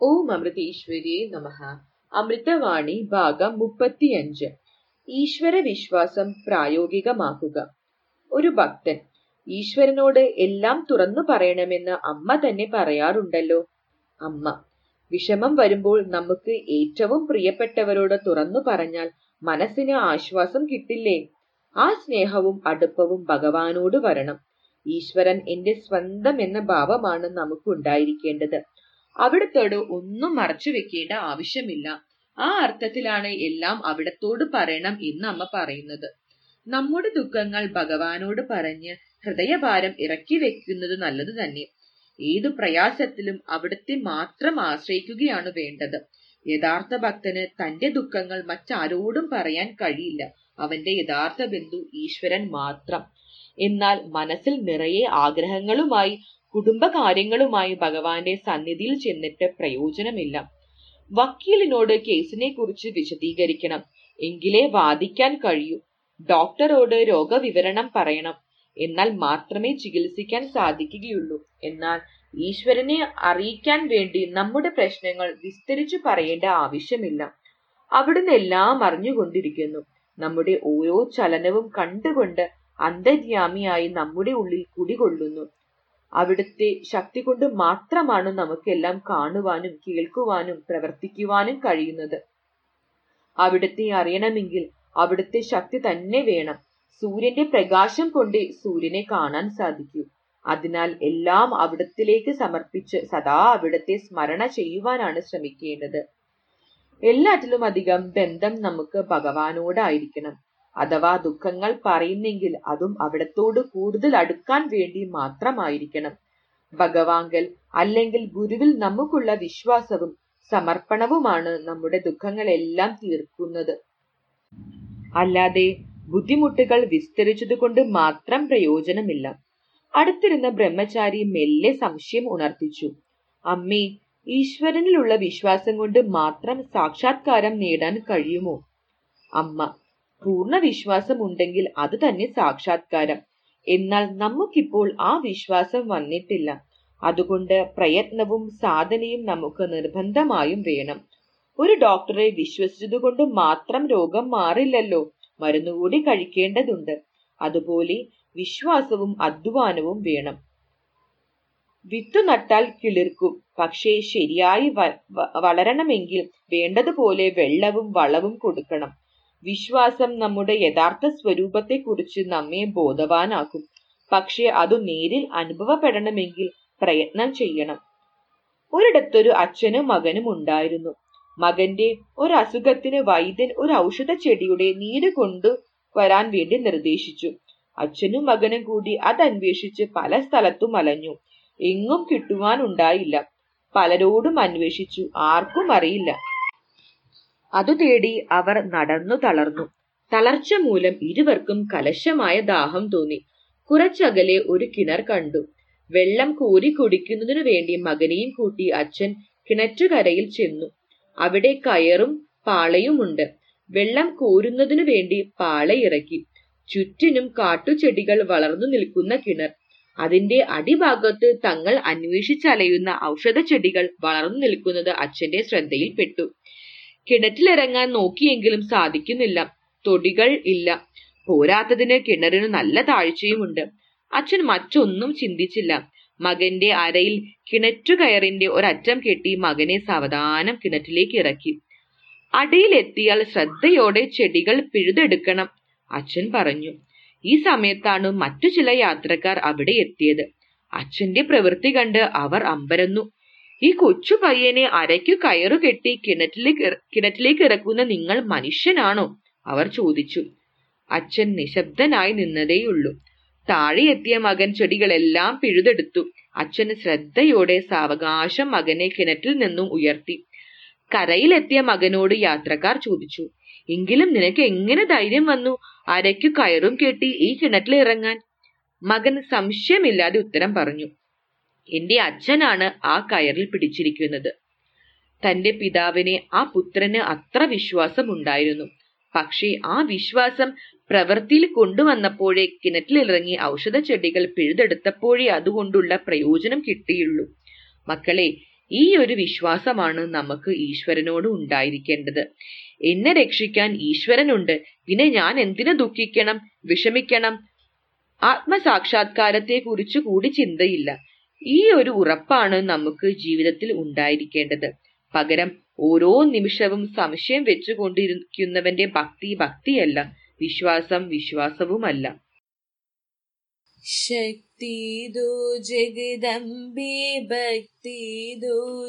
ഓം അമൃതീശ്വരിയെ നമഹ അമൃതവാണി ഭാഗം മുപ്പത്തിയഞ്ച്. ഈശ്വര വിശ്വാസം പ്രായോഗികമാക്കുക. ഒരു ഭക്തൻ ഈശ്വരനോട് എല്ലാം തുറന്നു പറയണമെന്ന് അമ്മ തന്നെ പറയാറുണ്ടല്ലോ. അമ്മ വിഷമം വരുമ്പോൾ നമുക്ക് ഏറ്റവും പ്രിയപ്പെട്ടവരോട് തുറന്നു പറഞ്ഞാൽ മനസ്സിന് ആശ്വാസം കിട്ടില്ലേ? ആ സ്നേഹവും അടുപ്പവും ഭഗവാനോട് വരണം. ഈശ്വരൻ എന്റെ സ്വന്തം എന്ന ഭാവമാണ് നമുക്ക് ഉണ്ടായിരിക്കേണ്ടത് അവിടത്തോട് ഒന്നും മറച്ചു വെക്കേണ്ട ആവശ്യമില്ല. ആ അർത്ഥത്തിലാണ് എല്ലാം അവിടത്തോട് പറയണം എന്ന് അമ്മ പറയുന്നത്. നമ്മുടെ ദുഃഖങ്ങൾ ഭഗവാനോട് പറഞ്ഞ് ഹൃദയഭാരം ഇറക്കി വെക്കുന്നത് നല്ലത് തന്നെ. ഏതു പ്രയാസത്തിലും അവിടുത്തെ മാത്രം ആശ്രയിക്കുകയാണ് വേണ്ടത്. യഥാർത്ഥ ഭക്തന് തന്റെ ദുഃഖങ്ങൾ മറ്റാരോടും പറയാൻ കഴിയില്ല. അവന്റെ യഥാർത്ഥ ബന്ധു ഈശ്വരൻ മാത്രം. എന്നാൽ മനസ്സിൽ നിറയെ ആഗ്രഹങ്ങളുമായി കുടുംബകാര്യങ്ങളുമായി ഭഗവാന്റെ സന്നിധിയിൽ ചെന്നിട്ട് പ്രയോജനമില്ല. വക്കീലിനോട് കേസിനെ കുറിച്ച് വിശദീകരിക്കണം. എങ്കിലേ വാദിക്കാൻ കഴിയൂ. ഡോക്ടറോട് രോഗവിവരണം പറയണം. എന്നാൽ മാത്രമേ ചികിത്സിക്കാൻ സാധിക്കുകയുള്ളൂ. എന്നാൽ ഈശ്വരനെ അറിയിക്കാൻ വേണ്ടി നമ്മുടെ പ്രശ്നങ്ങൾ വിസ്തരിച്ചു പറയേണ്ട ആവശ്യമില്ല. അവിടുന്ന് എല്ലാം അറിഞ്ഞുകൊണ്ടിരിക്കുന്നു. നമ്മുടെ ഓരോ ചലനവും കണ്ടുകൊണ്ട് അന്തര്യാമിയായി നമ്മുടെ ഉള്ളിൽ കുടികൊള്ളുന്നു. അവിടുത്തെ ശക്തി കൊണ്ട് മാത്രമാണ് നമുക്കെല്ലാം കാണുവാനും കേൾക്കുവാനും പ്രവർത്തിക്കുവാനും കഴിയുന്നത്. അവിടുത്തെ അറിയണമെങ്കിൽ അവിടുത്തെ ശക്തി തന്നെ വേണം. സൂര്യന്റെ പ്രകാശം കൊണ്ട് സൂര്യനെ കാണാൻ സാധിക്കൂ. അതിനാൽ എല്ലാം അവിടത്തിലേക്ക് സമർപ്പിച്ച് സദാ അവിടത്തെ സ്മരണ ചെയ്യുവാനാണ് ശ്രമിക്കേണ്ടത്. എല്ലാറ്റിലും അധികം ബന്ധം നമുക്ക് ഭഗവാനോടായിരിക്കണം. അഥവാ ദുഃഖങ്ങൾ പറയുന്നെങ്കിൽ അതും അവിടത്തോട് കൂടുതൽ അടുക്കാൻ വേണ്ടി മാത്രമായിരിക്കണം. ഭഗവാങ്കൽ അല്ലെങ്കിൽ ഗുരുവിൽ നമുക്കുള്ള വിശ്വാസവും സമർപ്പണവുമാണ് നമ്മുടെ ദുഃഖങ്ങളെല്ലാം തീർക്കുന്നത്. അല്ലാതെ ബുദ്ധിമുട്ടുകൾ വിസ്തരിച്ചതുകൊണ്ട് മാത്രം പ്രയോജനമില്ല. അടുത്തിരുന്ന ബ്രഹ്മചാരി മെല്ലെ സംശയം ഉണർത്തിച്ചു. അമ്മേ ഈശ്വരനിലുള്ള വിശ്വാസം കൊണ്ട് മാത്രം സാക്ഷാത്കാരം നേടാൻ കഴിയുമോ? അമ്മ പൂർണ വിശ്വാസം ഉണ്ടെങ്കിൽ അത് തന്നെ സാക്ഷാത്കാരം. എന്നാൽ നമുക്കിപ്പോൾ ആ വിശ്വാസം വന്നിട്ടില്ല. അതുകൊണ്ട് പ്രയത്നവും സാധനയും നമുക്ക് നിർബന്ധമായും വേണം. ഒരു ഡോക്ടറെ വിശ്വസിച്ചതുകൊണ്ട് മാത്രം രോഗം മാറില്ലല്ലോ. മരുന്നുകൂടി കഴിക്കേണ്ടതുണ്ട്. അതുപോലെ വിശ്വാസവും അധ്വാനവും വേണം. വിത്തു നട്ടാൽ കിളിർക്കും. പക്ഷേ ശരിയായി വളരണമെങ്കിൽ വേണ്ടതുപോലെ വെള്ളവും വളവും കൊടുക്കണം. വിശ്വാസം നമ്മുടെ യഥാർത്ഥ സ്വരൂപത്തെക്കുറിച്ച് നമ്മെ ബോധവാനാക്കും. പക്ഷേ അത് നേരിൽ അനുഭവപ്പെടണമെങ്കിൽ പ്രയത്നം ചെയ്യണം. ഒരിടത്തൊരു അച്ഛനും മകനും ഉണ്ടായിരുന്നു. മകന്റെ ഒരു അസുഖത്തിന് വൈദ്യൻ ഒരു ഔഷധ ചെടിയുടെ നീര് കൊണ്ട് വരാൻ വേണ്ടി നിർദ്ദേശിച്ചു. അച്ഛനും മകനും കൂടി അതന്വേഷിച്ച് പല സ്ഥലത്തും അലഞ്ഞു. എങ്ങും കിട്ടുവാനുണ്ടായില്ല പലരോടും അന്വേഷിച്ചു. ആർക്കും അറിയില്ല. അതു തേടി അവർ നടന്നു തളർന്നു. തളർച്ച മൂലം ഇരുവർക്കും കലശമായ ദാഹം തോന്നി. കുറച്ചകലെ ഒരു കിണർ കണ്ടു. വെള്ളം കോരി കുടിക്കുന്നതിനു വേണ്ടി മകനെയും കൂട്ടി അച്ഛൻ കിണറ്റുകരയിൽ ചെന്നു. അവിടെ കയറും പാളയുമുണ്ട്. വെള്ളം കോരുന്നതിനു വേണ്ടി പാളയിറക്കി ചുറ്റിനും കാട്ടുചെടികൾ വളർന്നു നിൽക്കുന്ന കിണർ. അതിന്റെ അടിഭാഗത്ത് തങ്ങൾ അന്വേഷിച്ചലയുന്ന ഔഷധ ചെടികൾ വളർന്നു നിൽക്കുന്നത് അച്ഛന്റെ ശ്രദ്ധയിൽപ്പെട്ടു. കിണറ്റിലിറങ്ങാൻ നോക്കിയെങ്കിലും സാധിക്കുന്നില്ല. തൊടികൾ ഇല്ല. പോരാത്തതിന് കിണറിന് നല്ല താഴ്ചയുമുണ്ട്. അച്ഛൻ മറ്റൊന്നും ചിന്തിച്ചില്ല. മകന്റെ അരയിൽ കിണറ്റുകയറിന്റെ ഒരറ്റം കെട്ടി മകനെ സാവധാനം കിണറ്റിലേക്ക് ഇറക്കി. അടിയിലെത്തിയാൽ ശ്രദ്ധയോടെ ചെടികൾ പിഴുതെടുക്കണം അച്ഛൻ പറഞ്ഞു. ഈ സമയത്താണ് മറ്റു ചില യാത്രക്കാർ അവിടെ എത്തിയത്. അച്ഛന്റെ പ്രവൃത്തി കണ്ട് അവർ അമ്പരന്നു. ഈ കൊച്ചു പയ്യനെ അരയ്ക്കു കയറു കെട്ടി കിണറ്റിലേക്ക് കിണറ്റിലേക്ക് ഇറക്കുന്ന നിങ്ങൾ മനുഷ്യനാണോ? അവർ ചോദിച്ചു. അച്ഛൻ നിശബ്ദനായി നിന്നതേയുള്ളൂ. താഴെ എത്തിയ മകൻ ചെടികളെല്ലാം പിഴുതെടുത്തു. അച്ഛൻ ശ്രദ്ധയോടെ സാവകാശം മകനെ കിണറ്റിൽ നിന്നും ഉയർത്തി. കരയിലെത്തിയ മകനോട് യാത്രക്കാർ ചോദിച്ചു എങ്കിലും നിനക്ക് എങ്ങനെ ധൈര്യം വന്നു അരയ്ക്കു കയറും കെട്ടി ഈ കിണറ്റിൽ ഇറങ്ങാൻ? മകൻ സംശയമില്ലാതെ ഉത്തരം പറഞ്ഞു എന്റെ അച്ഛനാണ് ആ കയറിൽ പിടിച്ചിരിക്കുന്നത്. തന്റെ പിതാവിനെ ആ പുത്രന് അത്ര വിശ്വാസമുണ്ടായിരുന്നു. പക്ഷേ ആ വിശ്വാസം പ്രവൃത്തിയിൽ കൊണ്ടുവന്നപ്പോഴേ കിണറ്റിലിറങ്ങി ഔഷധ ചെടികൾ പിഴുതെടുത്തപ്പോഴേ അതുകൊണ്ടുള്ള പ്രയോജനം കിട്ടിയുള്ളൂ. മക്കളെ ഈ ഒരു വിശ്വാസമാണ് നമുക്ക് ഈശ്വരനോട് ഉണ്ടായിരിക്കേണ്ടത്. എന്നെ രക്ഷിക്കാൻ ഈശ്വരനുണ്ട്. പിന്നെ ഞാൻ എന്തിനു ദുഃഖിക്കണം വിഷമിക്കണം? ആത്മസാക്ഷാത്കാരത്തെ കുറിച്ച് കൂടി ചിന്തയില്ല. ഈ ഒരു ഉറപ്പാണ് നമുക്ക് ജീവിതത്തിൽ ഉണ്ടായിരിക്കേണ്ടത്. പകരം ഓരോ നിമിഷവും സംശയം വെച്ചുകൊണ്ടിരിക്കുന്നവന്റെ ഭക്തി ഭക്തിയല്ല വിശ്വാസം വിശ്വാസവുമല്ല. ശക്തി ജഗദംബേ ഭക്തി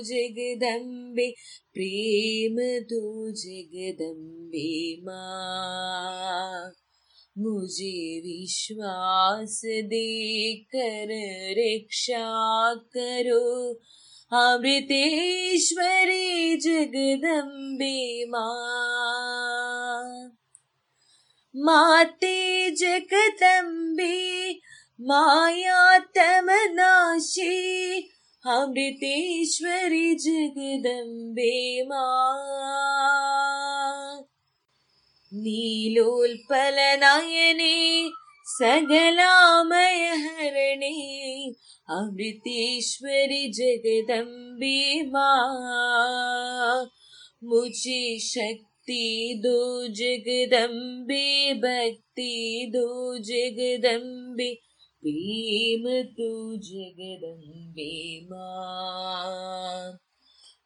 ജഗദംബേ പ്രേമ ജഗദംബേ മാ मुझे विश्वास देकर रक्षा करो। अमृतेश्वरी जगदम्बे माँ। माते जगदम्बे, माया तमनाशी। अमृतेश्वरी जगदम्बे माँ। सकलामय हरणे, अमृतेश्वरि जगदम्बे माँ। मुझे शक्ति दो जगदम्बे, भक्ति दो जगदम्बे, प्रेम तू जगदम्बे माँ।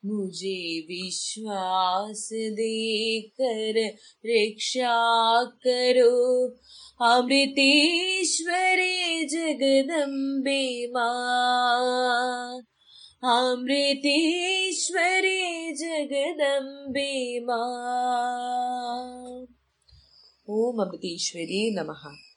मुझे विश्वास देकर रक्षा करो। अमृतेश्वरे जगदम्बे माँ। अमृतेश्वरे जगदम्बे माँ। ओम अमृतेश्वरी नमः।